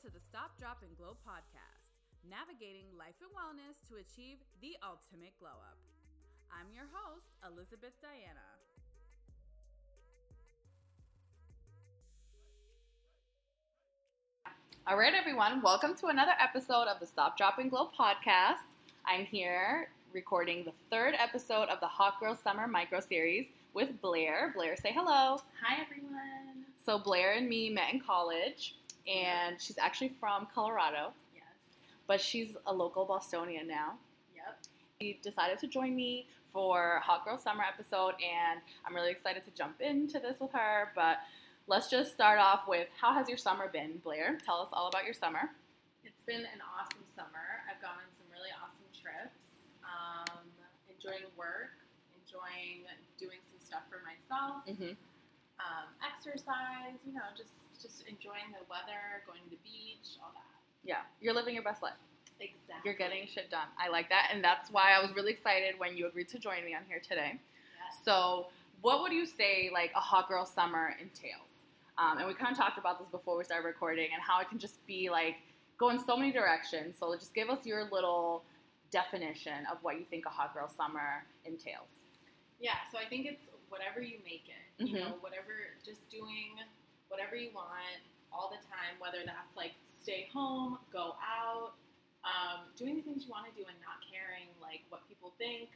to the Stop, Drop, and Glow podcast, navigating life and wellness to achieve the ultimate glow up. I'm your host, Elizabeth Diana. All right, everyone, welcome to another episode of the Stop, Drop, and Glow podcast. I'm here recording the third episode of the Hot Girl Summer micro series with Blair. Blair, say hello. Hi, everyone. So, Blair and me met in college, and she's actually from Colorado, Yes. but she's a local Bostonian now. Yep. She decided to join me for Hot Girl Summer episode, and I'm really excited to jump into this with her. But let's just start off with how has your summer been, Blair? Tell us all about your summer. It's been an awesome summer. I've gone on some really awesome trips. Um, enjoying work, enjoying doing some stuff for myself, Mm-hmm. Um, exercise. You know, just just enjoying the weather, going to the beach, all that. Yeah, you're living your best life. Exactly. You're getting shit done. I like that, and that's why I was really excited when you agreed to join me on here today. Yes. So, what would you say like a hot girl summer entails? Um, and we kind of talked about this before we started recording, and how it can just be like go in so many directions. So, just give us your little definition of what you think a hot girl summer entails. Yeah, so I think it's whatever you make it. You Mhm. know, whatever, just doing whatever you want all the time, whether that's like stay home, go out, um, doing the things you want to do and not caring like what people think,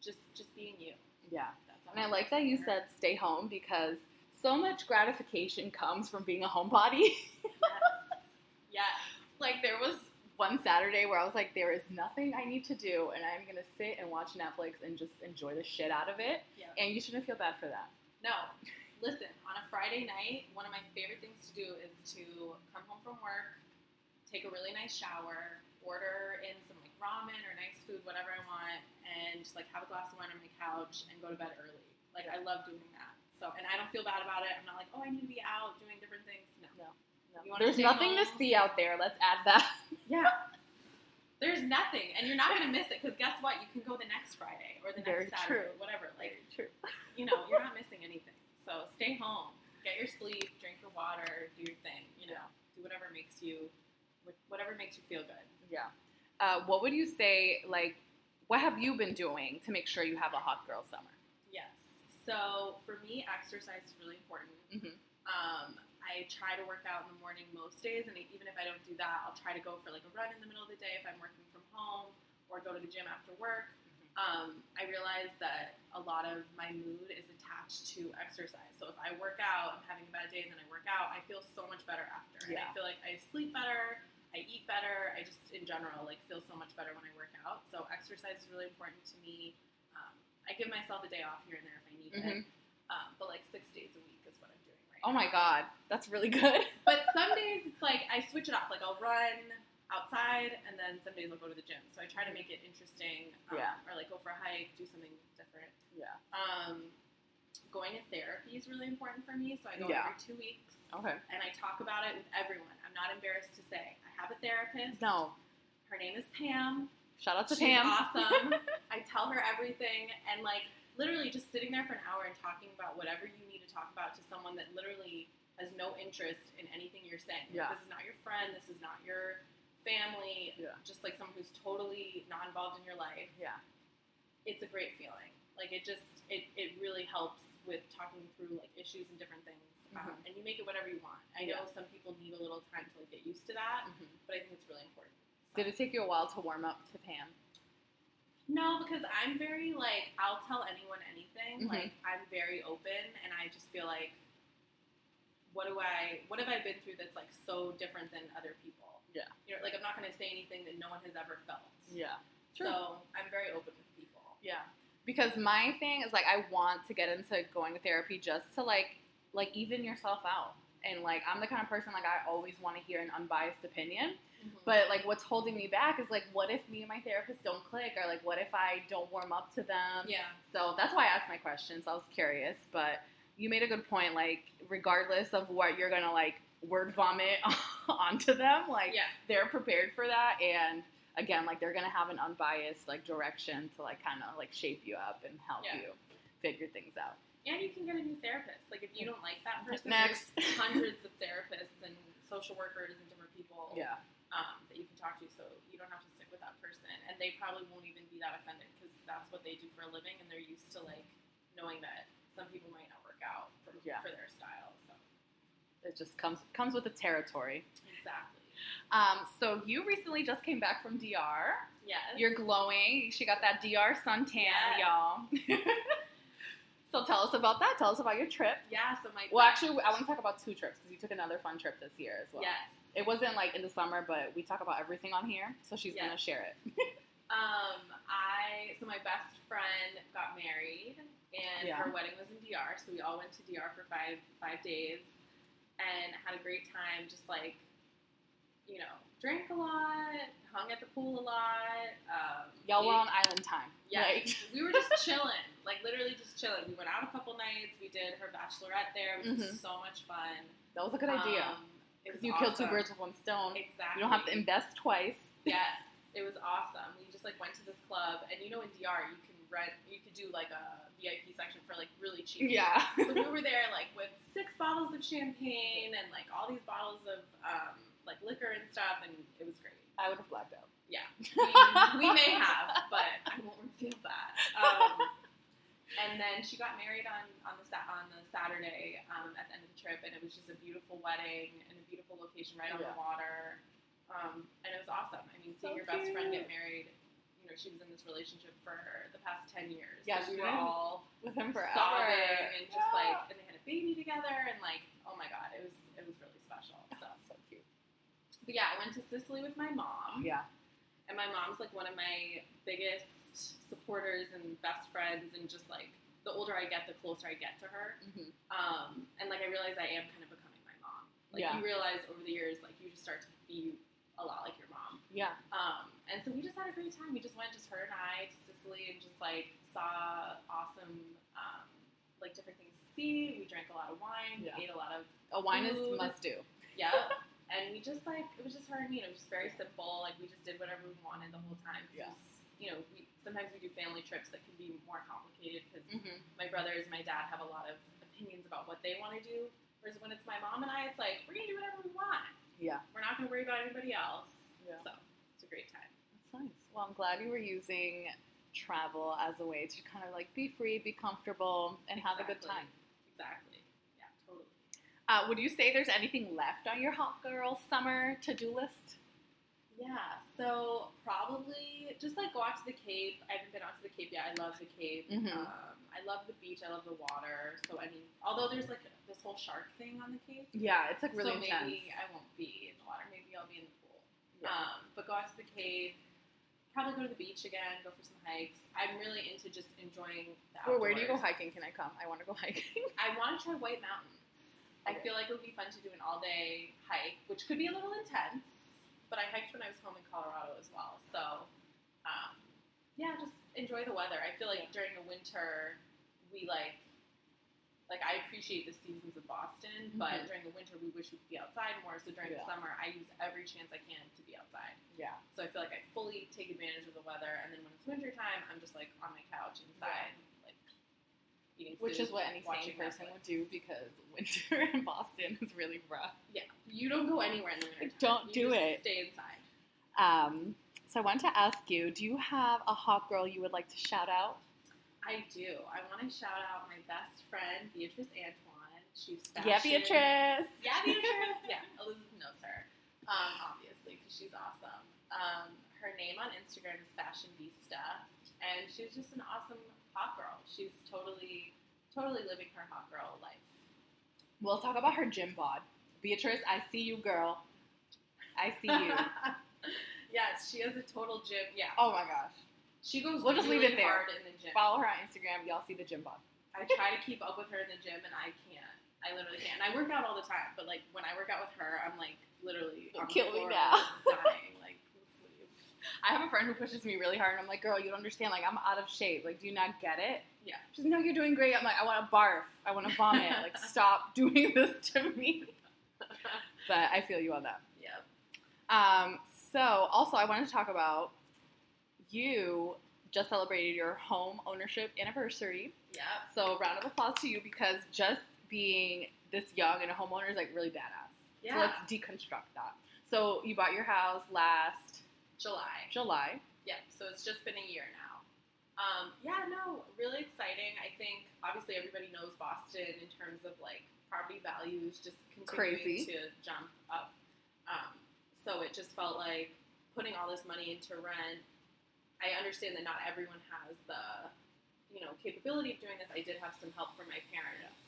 just just being you. Yeah, That's and I like that you said stay home because so much gratification comes from being a homebody. Yes. like there was one Saturday where I was like, there is nothing I need to do, and I'm gonna sit and watch Netflix and just enjoy the shit out of it. Yep. And you shouldn't feel bad for that. No. Listen, on a Friday night, one of my favorite things to do is to come home from work, take a really nice shower, order in some like ramen or nice food, whatever I want, and just like have a glass of wine on my couch and go to bed early. Like I love doing that. So, and I don't feel bad about it. I'm not like, oh, I need to be out doing different things. No. No. There's nothing to see out there. Let's add that. Yeah. There's nothing, and you're not gonna miss it because guess what? You can go the next Friday or the next Very Saturday, true. whatever. Like true. you know, you're not missing anything. So stay home, get your sleep, drink your water, do your thing. You know, do whatever makes you, whatever makes you feel good. Yeah. Uh, what would you say? Like, what have you been doing to make sure you have a hot girl summer? Yes. So for me, exercise is really important. Mhm. Um, I try to work out in the morning most days, and even if I don't do that, I'll try to go for like a run in the middle of the day if I'm working from home, or go to the gym after work. um, I realize that a lot of my mood is attached to exercise. So if I work out, I'm having a bad day, and then I work out, I feel so much better after. And Yeah. I feel like I sleep better, I eat better, I just in general like feel so much better when I work out. So exercise is really important to me. Um, I give myself a day off here and there if I need it, um, but like six days a week is what I'm doing right Oh my god, that's really good. But some days it's like I switch it up. Like I'll run outside, and then some days I'll go to the gym. So I try to make it interesting. Um, Yeah. Or like go for a hike, do something different. Yeah. Um, going to therapy is really important for me. So I go Yeah. every two weeks, Okay. and I talk about it with everyone. I'm not embarrassed to say I have a therapist. No. Her name is Pam. Shout out to She's Pam. awesome. I tell her everything, and like literally just sitting there for an hour and talking about whatever you talk about to someone that literally has no interest in anything you're saying. Yeah. This is not your friend. This is not your family. Yeah. Just like someone who's totally not involved in your life. Yeah. It's a great feeling. Like it just it, it really helps with talking through like issues and different things. Um, Mhm. and you make it whatever you want. I know some people need a little time to like get used to that, Mhm. but I think it's really important. Did it take you a while to warm up to Pam? No, because I'm very like I'll tell anyone anything. Mhm. Like I'm very open, and I just feel like, what do I? What have I been through that's like so different than other people? Yeah. You know, like I'm not to say anything that no one has ever felt. Yeah. true. So I'm very open with people. Yeah. Because my thing is like I want to get into going to therapy just to like like even yourself out. And like I'm the kind of person like I always want to hear an unbiased opinion. But like what's holding me back is like what if me and my therapist don't click or like what if I don't warm up to them? yeah, So that's why I asked my questions. I was curious, but you made a good point. Like, regardless of what you're gonna like word vomit onto them, like yeah, they're prepared for that. And again, like they're gonna have an unbiased like direction to like kind of like shape you up and help Yeah. you figure things out. and you can get a new therapist. Like if you don't like that person, Next. hundreds of therapists and social workers and different people Yeah. Um, that you can talk to, so you don't have to stick with that person, and they probably won't even be that offended because that's what they do for a living, and they're used to like knowing that some people might not work out for, Yeah. for their style. So It just comes comes with the territory. exactly. Um, so you recently just came back from DR. Yes. You're glowing. She got that DR suntan, Yes. y'all. so tell us about that. Tell us about your trip. yeah. So my Well, actually, I want to talk about two trips because you took another fun trip this year as well. yes. It wasn't like in the summer, but we talk about everything on here, so she's gonna share it. Um, I so my best friend got married, and Yeah. her wedding was in DR. So we all went to DR for five five days, and had a great time. Just like, you know, drank a lot, hung at the pool a lot. Um, Y'all were on island time. Yeah, Like, we were just chilling, like literally just chilling. We went out a couple nights. We did her bachelorette there, which Mhm. was so much fun. that was a good idea. Um, it was you kill two birds with one stone. Exactly. You don't have to invest twice. Yes, it was awesome. We just like went to this club, and you know, in DR, you can rent, you could do like a VIP section for like really cheap. Yeah. So we were there like with six bottles of champagne and like all these bottles of um, like liquor and stuff, and it was great. I would have blacked out. Yeah, we, we may have, but I won't reveal that. Um, and then she got married on on the on the Saturday um, at the end of the trip, and it was just a beautiful wedding in a beautiful location right on Yeah. the water, um, and it was awesome. I mean, seeing So your best friend get married, you know, she was in this relationship for the past ten years. Yeah, so we were all With him forever. sobbing and just Yeah. like, and they had a baby together, and like, oh my god, it was it was really special. So, So cute. but yeah, I went to Sicily with my mom. Yeah. And my mom's like one of my biggest supporters and best friends, and just like the older I get, the closer I get to her. hmm Um, and like I realize I am kind of becoming my mom. Like Yeah. you realize over the years, like you just start to be a lot like your mom. Yeah. Um, and so we just had a great time. We just went, just her and I, to Sicily, and just like saw awesome, um, like different things to see. We drank a lot of wine. Yeah. We ate a lot of A wine is must do. yeah. And we just like it was just her and me. And it was just very simple. Like we just did whatever we wanted the whole time. Yeah. You know, we sometimes we do family trips that can be more complicated because Mm-hmm. my brothers, and my dad have a lot of opinions about what they want to do. Whereas when it's my mom and I, it's like we're gonna do whatever we want. Yeah. We're not gonna worry about anybody else. Yeah. So it's a great time. That's nice. Well, I'm glad you were using travel as a way to kind of like be free, be comfortable, and have a good time. Exactly. Yeah. Totally. Uh, would you say there's anything left on your hot girl summer to do list? Yeah. So probably just like go out to the Cape. I haven't been out to the Cape yet. I love the Cape. Mhm. Um, I love the beach. I love the water. So I mean, although there's like this whole shark thing on the Cape, Yeah, it's like really so intense. maybe I won't be in the water. Maybe I'll be in the pool. Yeah. Um, but go out to the Cape. Probably go to the beach again. Go for some hikes. I'm really into just enjoying the Where, where do you go hiking? Can I come? I want to go hiking. I want to try White Mountains. I feel like it would be fun to do an all-day hike, which could be a little intense. But I hiked when I was home in Colorado as well, so um, yeah, just enjoy the weather. I feel like during the winter, we like like I appreciate the seasons of Boston, but Mhm. during the winter we wish we could be outside more. So during Yeah. the summer, I use every chance I can to be outside. yeah. So I feel like I fully take advantage of the weather, and then when it's winter time, I'm just like on my couch inside, like eating Which is what any sane person Netflix. would do because winter in Boston is really rough. Yeah, you don't go anywhere in the winter. Don't you do it. Stay inside. Um, so I want to ask you, do you have a hot girl you would like to shout out? I do. I want to shout out my best friend Beatrice Antoine. She's fashion. Yeah, Beatrice. Yeah, Beatrice. yeah, Elizabeth knows her, um, obviously, because she's awesome. Um, her name on Instagram is Fashion Vista, and she's just an awesome hot girl. She's totally, totally living her hot girl life. We'll talk about her gym bod. Beatrice, I see you, girl. I see you. yes, she has a total gym. Yeah, oh my gosh. she goes. We'll just leave really it there. Hard in the gym. Follow her on Instagram. Y'all see the gym bod. I try to keep up with her in the gym, and I can't. I literally can't. And I work out all the time, but like when I work out with her, I'm like literally Kill me now. dying. I have a friend who pushes me really hard, and I'm like, girl, you don't understand. Like, I'm out of shape. Like, do you not get it? Yeah. She's like, no, you're doing great. I'm like, I want to barf. I want to vomit. like, stop doing this to me. But I feel you on that. yep. Um, so, also, I wanted to talk about you just celebrated your home ownership anniversary. Yeah. So, round of applause to you because just being this young and a homeowner is like really badass. Yeah. So let's deconstruct that. So you bought your house last July. July. Yeah, so it's just been a year now. Um, yeah, no, really exciting. I think obviously everybody knows Boston in terms of like property values just continuing Crazy. to jump up. Um, so it just felt like putting all this money into rent. I understand that not everyone has the you know capability of doing this. I did have some help from my parents,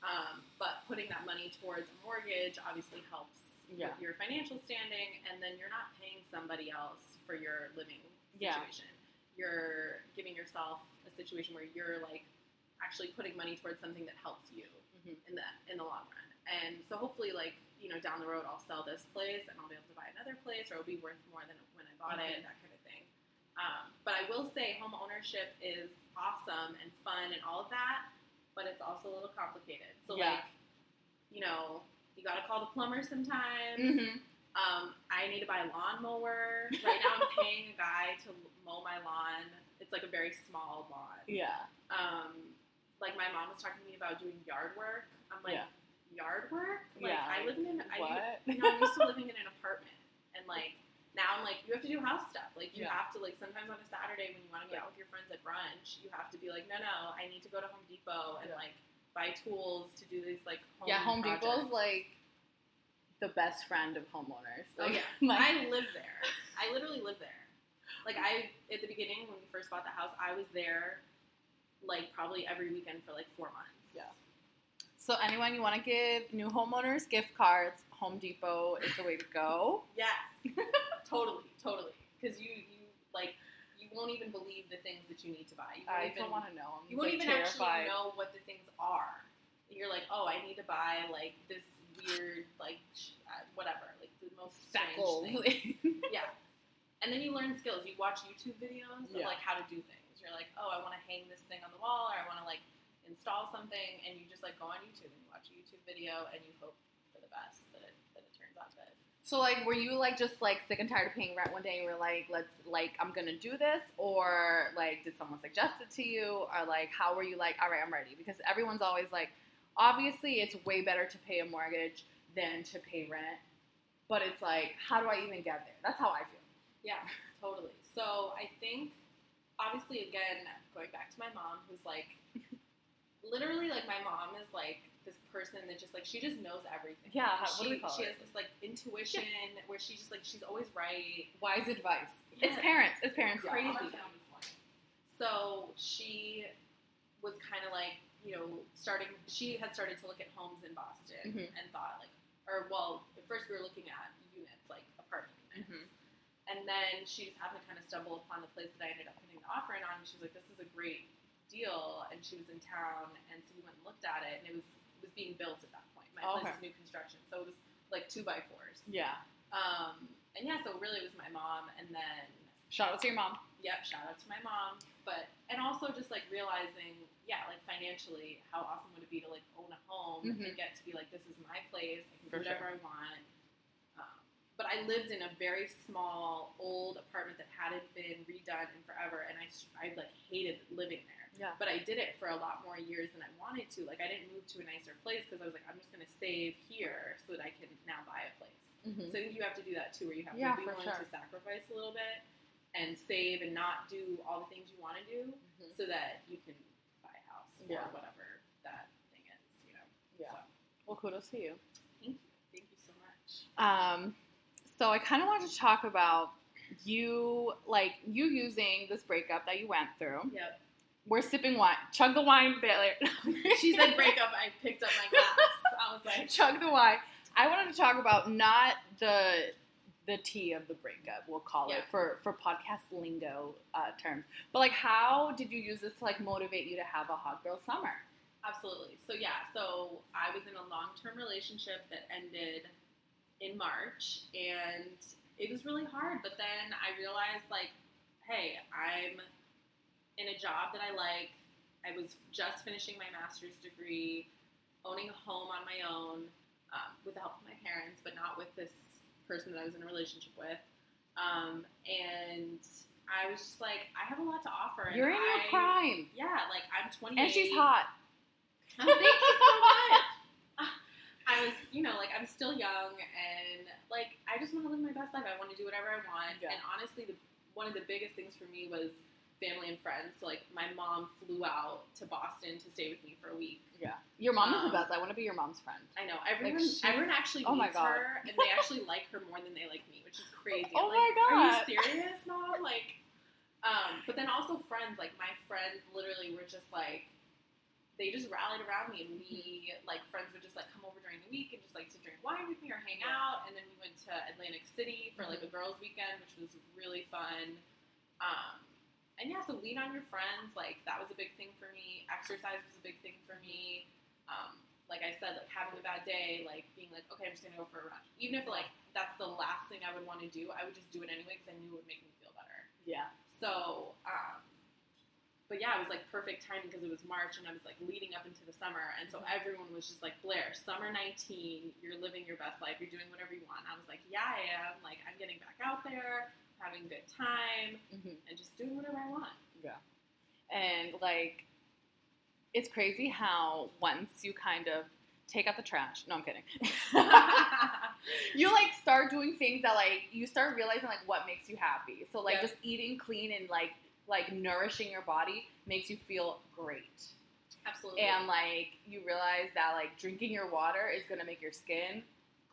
um, but putting that money towards a mortgage obviously helps Yeah. with your financial standing, and then you're not paying somebody else for your living Yeah. situation. You're giving yourself a situation where you're like actually putting money towards something that helps you Mhm. in the in the long run. And so hopefully, like you know, down the road, I'll sell this place and I'll be able to buy another place, or it'll be worth more than when I bought it, Mhm. that kind of thing. Um, but I will say, home ownership is awesome and fun and all of that, but it's also a little complicated. So Yeah. like, you know, you got to call the plumber sometimes. Mm-hmm. Um, I need to buy a lawnmower. Right now, I'm paying a guy to mow my lawn. It's like a very small lawn. Yeah. Um, like my mom was talking to me about doing yard work. I'm like, Yeah. yard work? Like Yeah, I live in an I, you know, I'm used to living in an apartment, and like now I'm like, you have to do house stuff. Like you Yeah. have to like sometimes on a Saturday when you want to go Yeah. out with your friends at brunch, you have to be like, no, no, I need to go to Home Depot and Yeah. like buy tools to do these like home yeah, Home Depot's like the best friend of homeowners. Oh Like, yeah, like- I live there. I literally live there. Like I, at the beginning when we first bought the house, I was there, like probably every weekend for like four months. Yeah. So anyone you want to give new homeowners gift cards, Home Depot is the way to go. Yes, totally, totally. Because you, you like, won't even believe the things that you need to buy. You I even, don't want to know. I'm you won't like, even terrified. actually know what the things are. You're like, oh, I need to buy like this weird, like uh, whatever, like the most strange thing. yeah. And then you learn skills. You watch YouTube videos of Yeah. like how to do things. You're like, oh, I want to hang this thing on the wall, or I want to like install something, and you just like go on YouTube and you watch a YouTube video, and you hope for the best that it that it turns out good. So like, were you like just like sick and tired of paying rent one day and you were like, let's like I'm gonna do this, or like did someone suggest it to you, or like how were you like, all right, I'm ready? Because everyone's always like, obviously it's way better to pay a mortgage than to pay rent, but it's like, how do I even get there? That's how I feel. Yeah, totally. So I think, obviously, again, going back to my mom, who's like, literally, like my mom is like this person that just like she just knows everything. Yeah, Like, what she, do we call She it? has this like intuition where she just like she's always right. Wise advice. It's parents. It's parents. y'all. Crazy. So she was kind of like, you know, starting. She had started to look at homes in Boston Mhm. and thought like, or well, at first we were looking at units like apartment units. Mhm. And then she just happened to kind of stumble upon the place that I ended up putting the offer in on. And she was like, "This is a great deal," and she was in town, and so we went and looked at it, and it was being built at that point. My Oh, place okay. is new construction, so it was like two by fours. Yeah. Um, and yeah, so really it was my mom, and then Shout out to your mom. yep, shout out to my mom. But and also just like realizing, yeah, like financially, how awesome would it be to like own a home Mhm. and get to be like, this is my place. I can For do whatever I want. But I lived in a very small, old apartment that hadn't been redone in forever, and I I like hated living there. Yeah. But I did it for a lot more years than I wanted to. Like I didn't move to a nicer place because I was like, I'm just gonna save here so that I can now buy a place. Mm-hmm. So I think you have to do that too, where you have Yeah, to be willing sure. to sacrifice a little bit and save and not do all the things you want to do, so that you can buy a house or Mm-hmm. Whatever that thing is. You know. Yeah. So, Well, kudos to you. thank you. Thank you so much. Um, so I kind of wanted to talk about you, like you using this breakup that you went through. Yep. We're sipping wine. Chug the wine, Bailey. She said breakup. I picked up my glass. I was like, chug the wine. I wanted to talk about not the the tea of the breakup, we'll call Yeah. it for for podcast lingo uh, terms. But like, how did you use this to like motivate you to have a hot girl summer? Absolutely. So yeah, so I was in a long-term relationship that ended in March and it was really hard, but then I realized like, hey, I'm in a job that I like. I was just finishing my master's degree, owning a home on my own um, with the help of my parents, but not with this person that I was in a relationship with. Um, and I was just like, I have a lot to offer. You're in your I- prime, Yeah, like I'm 28. and she's hot. Oh, thank you so much. I was, you know, like I'm still young and like I just want to live my best life. I want to do whatever I want. Yeah. And honestly, the, one of the biggest things for me was family and friends. So like my mom flew out to Boston to stay with me for a week. Yeah. Your mom is the Um, best. I want to be your mom's friend. I know everyone. she's- everyone actually oh God. her, and they actually like her more than they like me, which is crazy. Oh I'm my like, Are you serious, mom? Like, um, but then also friends. Like my friends, literally were just like, they just rallied around me, and we like friends would just like come over during the week and just like to drink wine with me or hang out. And then we went to Atlantic City for like a girls' weekend, which was really fun. Um, and yeah, so lean on your friends. Like that was a big thing for me. Exercise was a big thing for me. Um, like I said, like having a bad day, like being like, okay, I'm just gonna go for a run. Even if like that's the last thing I would want to do, I would just do it anyway because I knew it would make me feel better. Yeah. So, um, but yeah, it was like perfect timing because it was March and I was like leading up into the summer, and so everyone was just like, Blair, summer 19, you're living your best life, you're doing whatever you want. I was like, yeah, I am. Like I'm getting back out there, having a good time, hmm and just doing whatever I want. Yeah. And like, it's crazy how once you kind of take out the trash. No, I'm kidding. you like start doing things that like you start realizing like what makes you happy. So like Yeah. just eating clean and like like nourishing your body makes you feel great. Absolutely. And like you realize that like drinking your water is gonna make your skin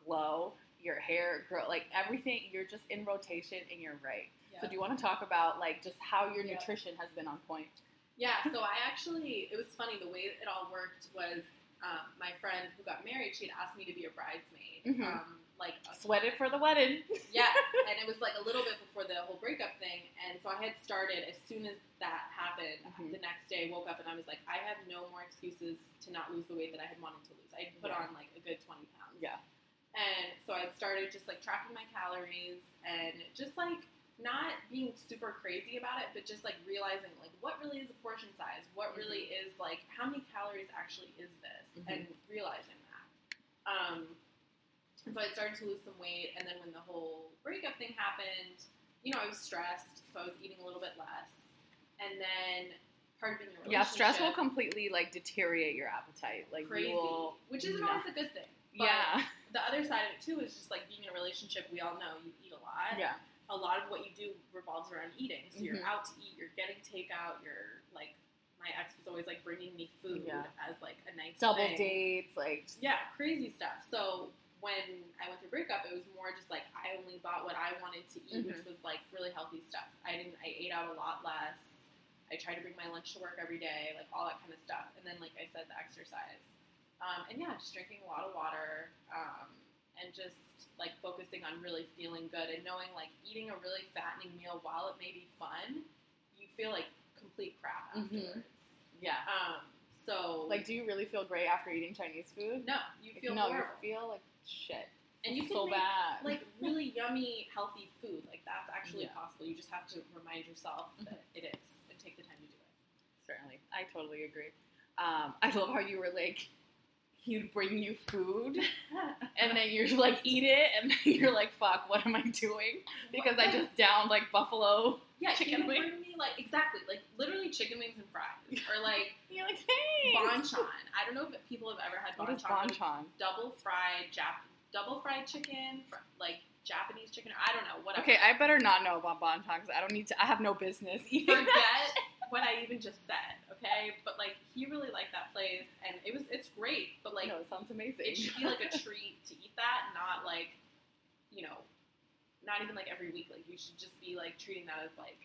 glow, your hair grow, like everything. You're just in rotation and you're right. So do you want to talk about like just how your nutrition has been on point? Yeah, so I actually, it was funny, the way it all worked was um, my friend who got married, she had asked me to be a bridesmaid. Mhm. Um, like, a, Sweated for the wedding. yeah, and it was like a little bit before the whole breakup thing. And so I had started as soon as that happened. Mhm. The next day, I woke up and I was like, I have no more excuses to not lose the weight that I had wanted to lose. I had put Yeah. on like a good 20 pounds. Yeah. And so I started just like tracking my calories and just like not being super crazy about it, but just like realizing like what really is a portion size, what really is like how many calories actually is this, Mhm. and realizing that. Um, and so I started to lose some weight, and then when the whole breakup thing happened, you know, I was stressed, so I was eating a little bit less, and then part of being in a Yeah, stress will completely like deteriorate your appetite. Like crazy, you will. which isn't always a good thing. But Yeah. the other side of it too is just like being in a relationship. We all know you eat a lot. Yeah. A lot of what you do revolves around eating. So Mhm. you're out to eat. You're getting takeout. You're like my ex was always like bringing me food Yeah. as like a nice Double thing. dates, like Yeah, crazy stuff. So when I went through breakup, it was more just like I only bought what I wanted to eat, which Mhm. was like really healthy stuff. I didn't. I ate out a lot less. I tried to bring my lunch to work every day, like all that kind of stuff. And then, like I said, the exercise. Um, and yeah, just drinking a lot of water um, and just like focusing on really feeling good and knowing like eating a really fattening meal while it may be fun, you feel like complete crap Mhm. afterwards. yeah. Um, so Like, do you really feel great after eating Chinese food? no, you feel no, horrible. you feel like shit. and you can so make bad. like really yummy, healthy food. Like that's actually Yeah. Mm-hmm. possible. You just have to remind yourself that it is and take the time to do it. Certainly, I totally agree. Um, I love how you were like, he'd bring you food, and then you're like eat it, and then you're like, fuck, what am I doing? Because I just downed like buffalo. Yeah, chicken chicken wings. bring me like exactly like literally chicken wings and fries or like You're like, hey, Bonchon. I don't know if people have ever had What is Bonchon. but Bonchon? Double fried Jap, double fried chicken, fr- like Japanese chicken. I don't know. Whatever. Okay, I better not know about Bonchon because I don't need to. I have no business eating. that. forget what I even just said. Okay, but like he really liked that place, and it was it's great. But like no, it sounds amazing. it should be like a treat to eat that, not like, you know, not even like every week. Like you should just be like treating that as like,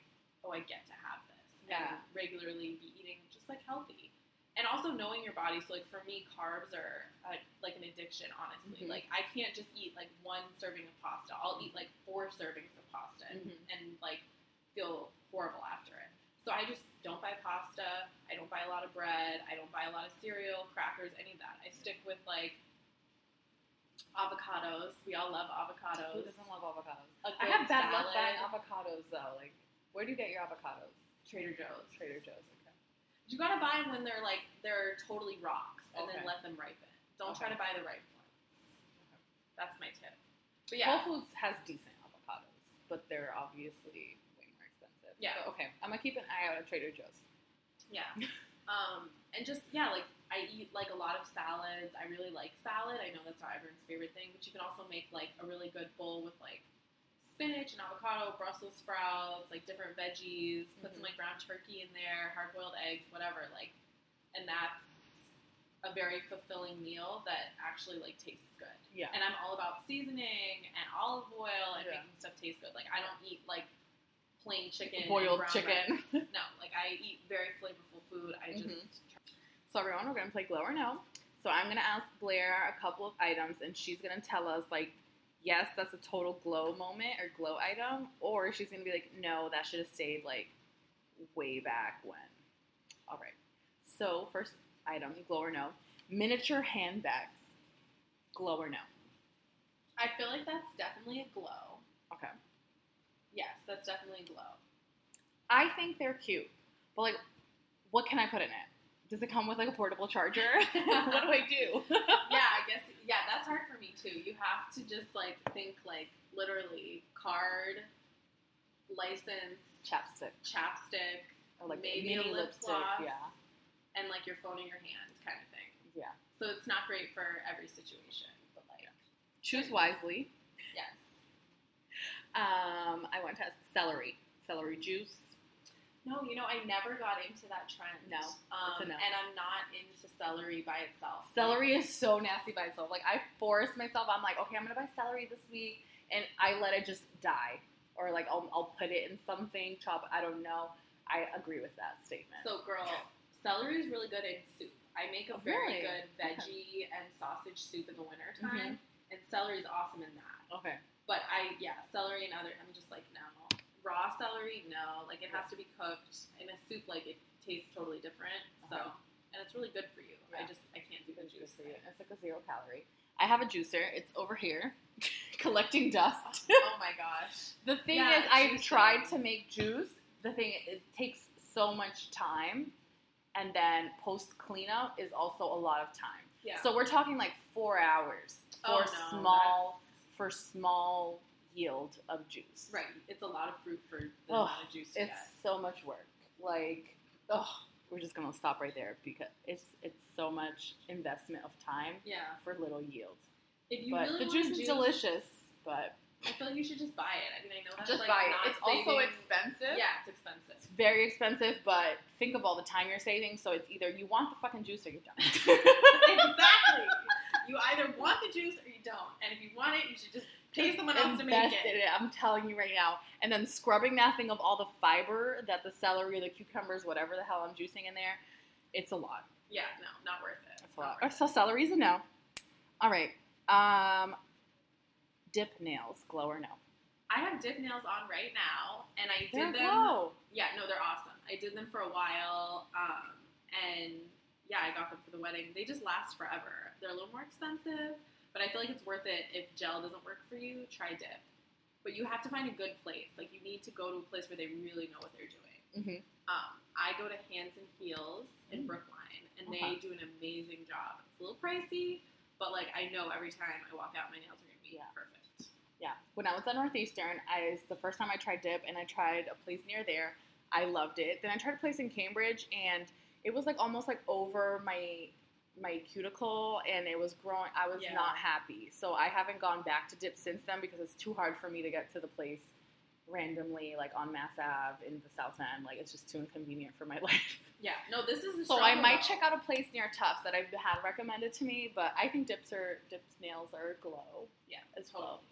oh, I get to have this. Yeah. And regularly be eating just like healthy. And also knowing your body. So like for me, carbs are uh, like an addiction. Honestly, Mhm. like I can't just eat like one serving of pasta. I'll eat like four servings of pasta and, Mhm. and like feel horrible after it. So I just don't buy pasta. I don't buy a lot of bread. I don't buy a lot of cereal, crackers, any of that. I stick with like avocados. We all love avocados. Who doesn't love avocados? I have bad luck buying avocados though. Like, where do you get your avocados? Trader Joe's. Trader Joe's. Okay. You gotta buy them when they're like they're totally rocks, and then let them ripen. Don't try to buy the ripe ones. That's my tip. But yeah, Whole Foods has decent avocados, but they're obviously way more expensive. Yeah. So, okay, I'm gonna keep an eye out at Trader Joe's. yeah. Um, and just yeah, like I eat like a lot of salads. I really like salad. I know that's not everyone's favorite thing, but you can also make like a really good bowl with like spinach and avocado, Brussels sprouts, like different veggies. Put some Mhm. like ground turkey in there, hard boiled eggs, whatever. Like, and that's a very fulfilling meal that actually like tastes good. Yeah. And I'm all about seasoning and olive oil and Yeah. making stuff taste good. Like I don't eat like plain chicken, Boiled chicken. No, like I eat very flavorful food. I just Mhm. So everyone, we're gonna play glow or no. So I'm gonna ask Blair a couple of items, and she's gonna tell us like, yes, that's a total glow moment or glow item, or she's gonna be like, no, that should have stayed like way back when. All right. So first item, glow or no, miniature handbags, glow or no. I feel like that's definitely a glow. Okay. Yes, that's definitely a glow. I think they're cute, but like, what can I put in it? Does it come with like a portable charger? what do I do? yeah, I guess yeah, that's hard for me too. You have to just like think like literally card, license, Chapstick chapstick, or like Maybe a lip lipstick. gloss. Yeah. and like your phone in your hand kind of thing. Yeah. So it's not great for every situation, but like Choose wisely. yes. Um, I went to celery, celery juice. No, you know, I never got into that trend. No, Um, no. and I'm not into celery by itself. Celery is so nasty by itself. Like I force myself. I'm like, okay, I'm gonna buy celery this week, and I let it just die, or like I'll, I'll put it in something, chop. I don't know. I agree with that statement. So, girl, celery is really good in soup. I make a Oh, very really? good veggie and sausage soup in the wintertime, and celery is awesome in that. okay, But I, yeah, celery and other, I'm just like, no. Raw celery, no. Like, it has to be cooked. In a soup, like, it tastes totally different. So, and it's really good for you. I just, I can't do the juice. for you. It's like a zero calorie. I have a juicer. It's over here, collecting dust. oh my gosh. The thing Yeah, is, I've tried to make juice. The thing it takes so much time, and then post cleanup is also a lot of time. Yeah. So we're talking like four hours Oh, for no, small for small yield of juice. right. It's a lot of fruit for the Ugh, amount of juice It's get. so much work. Like, oh, we're just gonna stop right there because it's it's so much investment of time Yeah. for little yield. If you but really the juice is delicious. But I feel like you should just buy it. I mean, I know that's just like buy it. It's also expensive. Yeah, it's expensive. It's very expensive, but think of all the time you're saving. So it's either you want the fucking juice or you don't. exactly. You either want the juice or you don't. And if you want it, you should just pay someone else to make it. it. I'm telling you right now. And then scrubbing that thing of all the fiber that the celery, the cucumbers, whatever the hell I'm juicing in there, it's a lot. Yeah, no, not worth it. It's a lot. So celery's a no. All right. Um, dip nails, glow or no? I have dip nails on right now, and I They're did them. glow. Yeah, no, they're awesome. I did them for a while, um, and yeah, I got them for the wedding. They just last forever. They're a little more expensive, but I feel like it's worth it. If gel doesn't work for you, try dip. But you have to find a good place. Like you need to go to a place where they really know what they're doing. Mhm. Um, I go to Hands and Heels in Mm. Brookline, and Okay. they do an amazing job. It's a little pricey, but like I know every time I walk out, my nails are gonna be Yeah. perfect. Yeah. When I was at Northeastern, I was the first time I tried dip, and I tried a place near there. I loved it. Then I tried a place in Cambridge, and it was like almost like over my my cuticle, and it was growing. I was Yeah. not happy, so I haven't gone back to dip since then because it's too hard for me to get to the place randomly, like on Mass Ave in the South End. Like it's just too inconvenient for my life. Yeah, no, this is So I might check out a place near Tufts that I've had recommended to me, but I think dips are dips nails are glow. Yeah, as well. totally.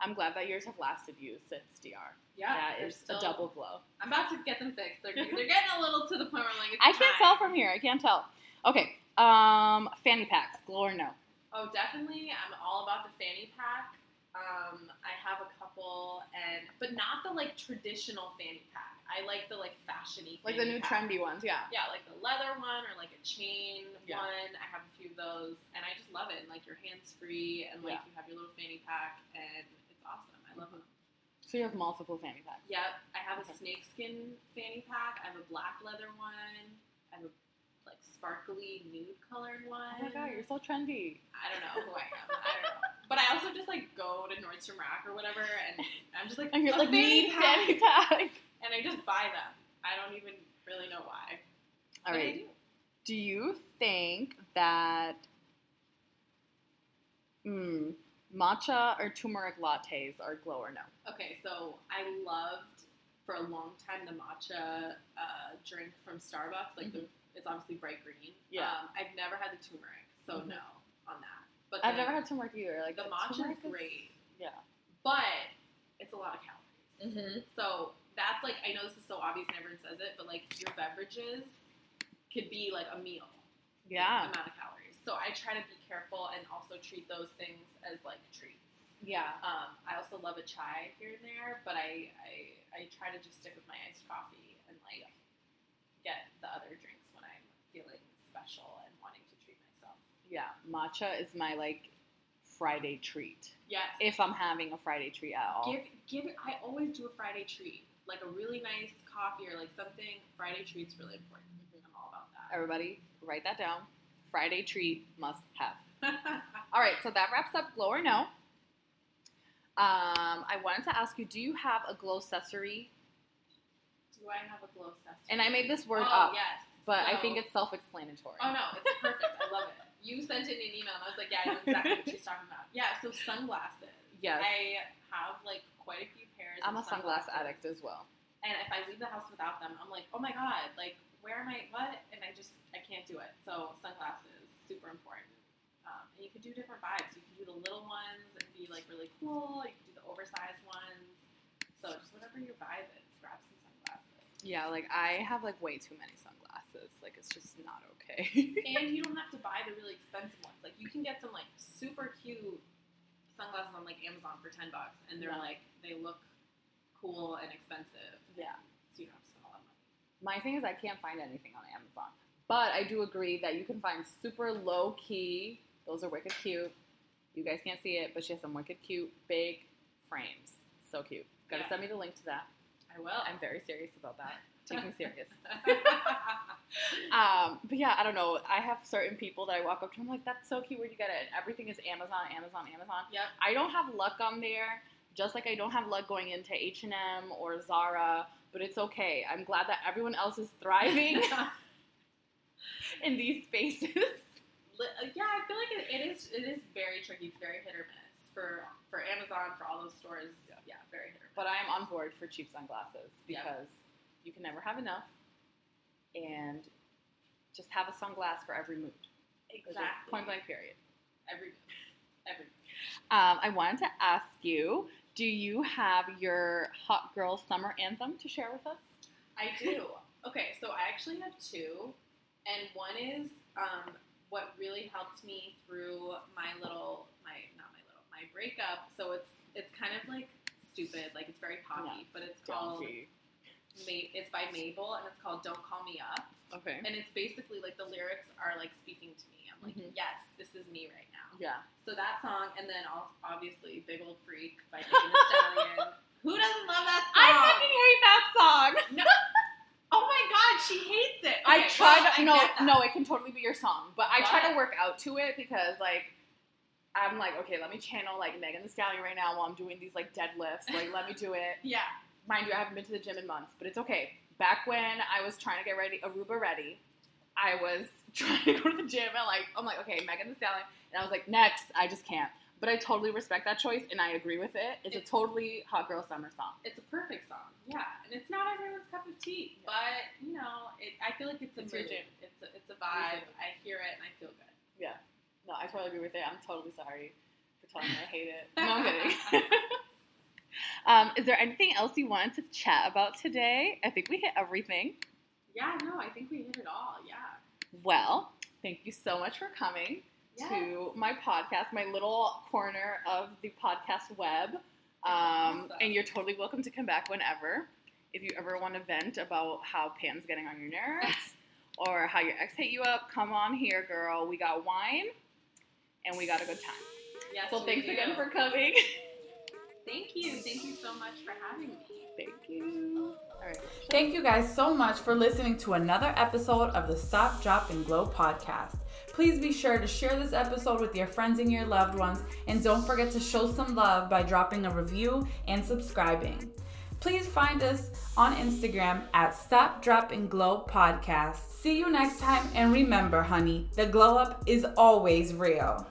I'm glad that yours have lasted you since DR. Yeah, that they're still- a double glow. I'm about to get them fixed. They're, they're getting a little to the point where I'm like, it's I can't time. tell from here. I can't tell. Okay, um, fanny packs, glow or no? Oh, definitely. I'm all about the fanny pack. Um, I have a couple, and but not the like traditional fanny pack. I like the like fashiony, Like the new pack. trendy ones, yeah. Yeah, like the leather one or like a chain Yeah. one. I have a few of those, and I just love it. And like your hands free, and like Yeah. you have your little fanny pack, and it's awesome. I love them. So you have multiple fanny packs. Yep, I have a snakeskin fanny pack. I have a black leather one. I have a like sparkly nude colored one. Oh my god, you're so trendy. I don't know who I am. I don't know. But I also just like go to Nordstrom Rack or whatever, and I'm just like, And you're like, need pack, fanny pack. and I just buy them. I don't even really know why. All But right. do. Do you think that mm, matcha or turmeric lattes are glow or no? Okay, so I loved for a long time the matcha uh, drink from Starbucks. Like the, it's obviously bright green. Yeah. Um, I've never had the turmeric, so Mhm. no on that. But I've never had turmeric either. Like the matcha is great, Yeah. but it's a lot of calories. Mm-hmm. So that's like I know this is so obvious and everyone says it, but like your beverages could be like a meal. Yeah. Amount of calories. So I try to be careful and also treat those things as like treats. Yeah. Um, I also love a chai here and there, but I, I I try to just stick with my iced coffee and like get the other I'm feeling special and wanting to treat myself. Yeah. Matcha is my like Friday treat. Yes. If I'm having a Friday treat at all. give give it I always do a Friday treat. Like a really nice coffee or like something. Friday treat's really important. I'm all about that. Everybody, write that down. Friday treat must have. All right, so that wraps up glow or no. Um, I wanted to ask you, do you have a glow accessory? do I have a glow accessory? And I made this word oh, up, yes. But I think it's self-explanatory. Oh no, it's perfect. I love it. You sent in an email and I was like, yeah, I know exactly what she's talking about. Yeah, so sunglasses. Yes. I have like quite a few pairs. I'm a sunglass sunglasses. addict as well. And if I leave the house without them, I'm like, oh my god, like where am I? What? And I just I can't do it. So sunglasses super important. Um, and you could do different vibes. You can do the little ones and be like really cool. You can do the oversized ones. So just whatever your vibe is, grab some. Yeah, like I have like way too many sunglasses. Like it's just not okay. and you don't have to buy the really expensive ones. Like you can get some like super cute sunglasses on like Amazon for ten bucks, and they're Yeah. like they look cool and expensive. Yeah. So you don't have to spend a lot of money. My thing is I can't find anything on Amazon. But I do agree that you can find super low key. Those are wicked cute. You guys can't see it, but she has some wicked cute big frames. So cute. Gotta Yeah. send me the link to that. I will. I'm very serious about that. Take me serious. Um, but yeah, I don't know. I have certain people that I walk up to. I'm like, that's so cute. Where'd you get it? Everything is Amazon, Amazon, Amazon. yep. I don't have luck on there. Just like I don't have luck going into H and M or Zara. But it's okay. I'm glad that everyone else is thriving in these spaces. Uh, yeah, I feel like it, it is. It is very tricky. It's very hit or miss for for Amazon for all those stores. Yeah, very hit or miss. But I am on board for cheap sunglasses Yeah. because you can never have enough, and just have a sunglass for every mood. exactly. Point blank. Period. Every every. Um, I wanted to ask you: Do you have your hot girl summer anthem to share with us? I do. Okay, so I actually have two, and one is um, what really helped me through my little, my not my little, my breakup. So it's it's kind of like stupid, like it's very poppy, but it's called Ma- it's by Mabel, and it's called "Don't Call Me Up," Okay. and it's basically like the lyrics are like speaking to me. I'm like, Mhm. yes, this is me right now. Yeah. So that song, and then obviously "Big Ole Freak" by Megan Thee Stallion. Who doesn't love that song? I fucking hate that song. No. Oh my god, she hates it. I try well, to I no no, it can totally be your song, but I try to work out to it because like I'm like okay, let me channel like Megan Thee Stallion right now while I'm doing these like deadlifts. Like let me do it. Yeah. Mind you, I haven't been to the gym in months, but it's okay. Back when I was trying to get ready, Aruba ready, I was trying to go to the gym and like I'm like okay, Megan Thee Stallion, and I was like next, I just can't. But I totally respect that choice and I agree with it. It's, It's- a totally hot girl summer song. It's a perfect song. Yeah, and it's not everyone's cup of tea, but you know, it, I feel like it's a It's your mood. jam. It's a, it's a vibe. It's I hear it and I feel good. No, I totally agree with it. I'm totally sorry for telling you I hate it. No, I'm kidding. um, is there anything else you wanted to chat about today? I think we hit everything. Yeah, no, I think we hit it all. Yeah. Well, thank you so much for coming Yes. to my podcast, my little corner of the podcast web. Um, awesome. And you're totally welcome to come back whenever. If you ever want to vent about how Pam's getting on your nerves or how your ex hit you up, come on here, girl. We got wine and we got a good time. Yes. So thanks do. again for coming. Thank you. Thank you so much for having me. Thank you. All right. Thank you guys so much for listening to another episode of the Stop, Drop, and Glow podcast. Please be sure to share this episode with your friends and your loved ones, and don't forget to show some love by dropping a review and subscribing. Please find us on Instagram at Stop Drop and Glow Podcast. See you next time, and remember, honey, the glow up is always real.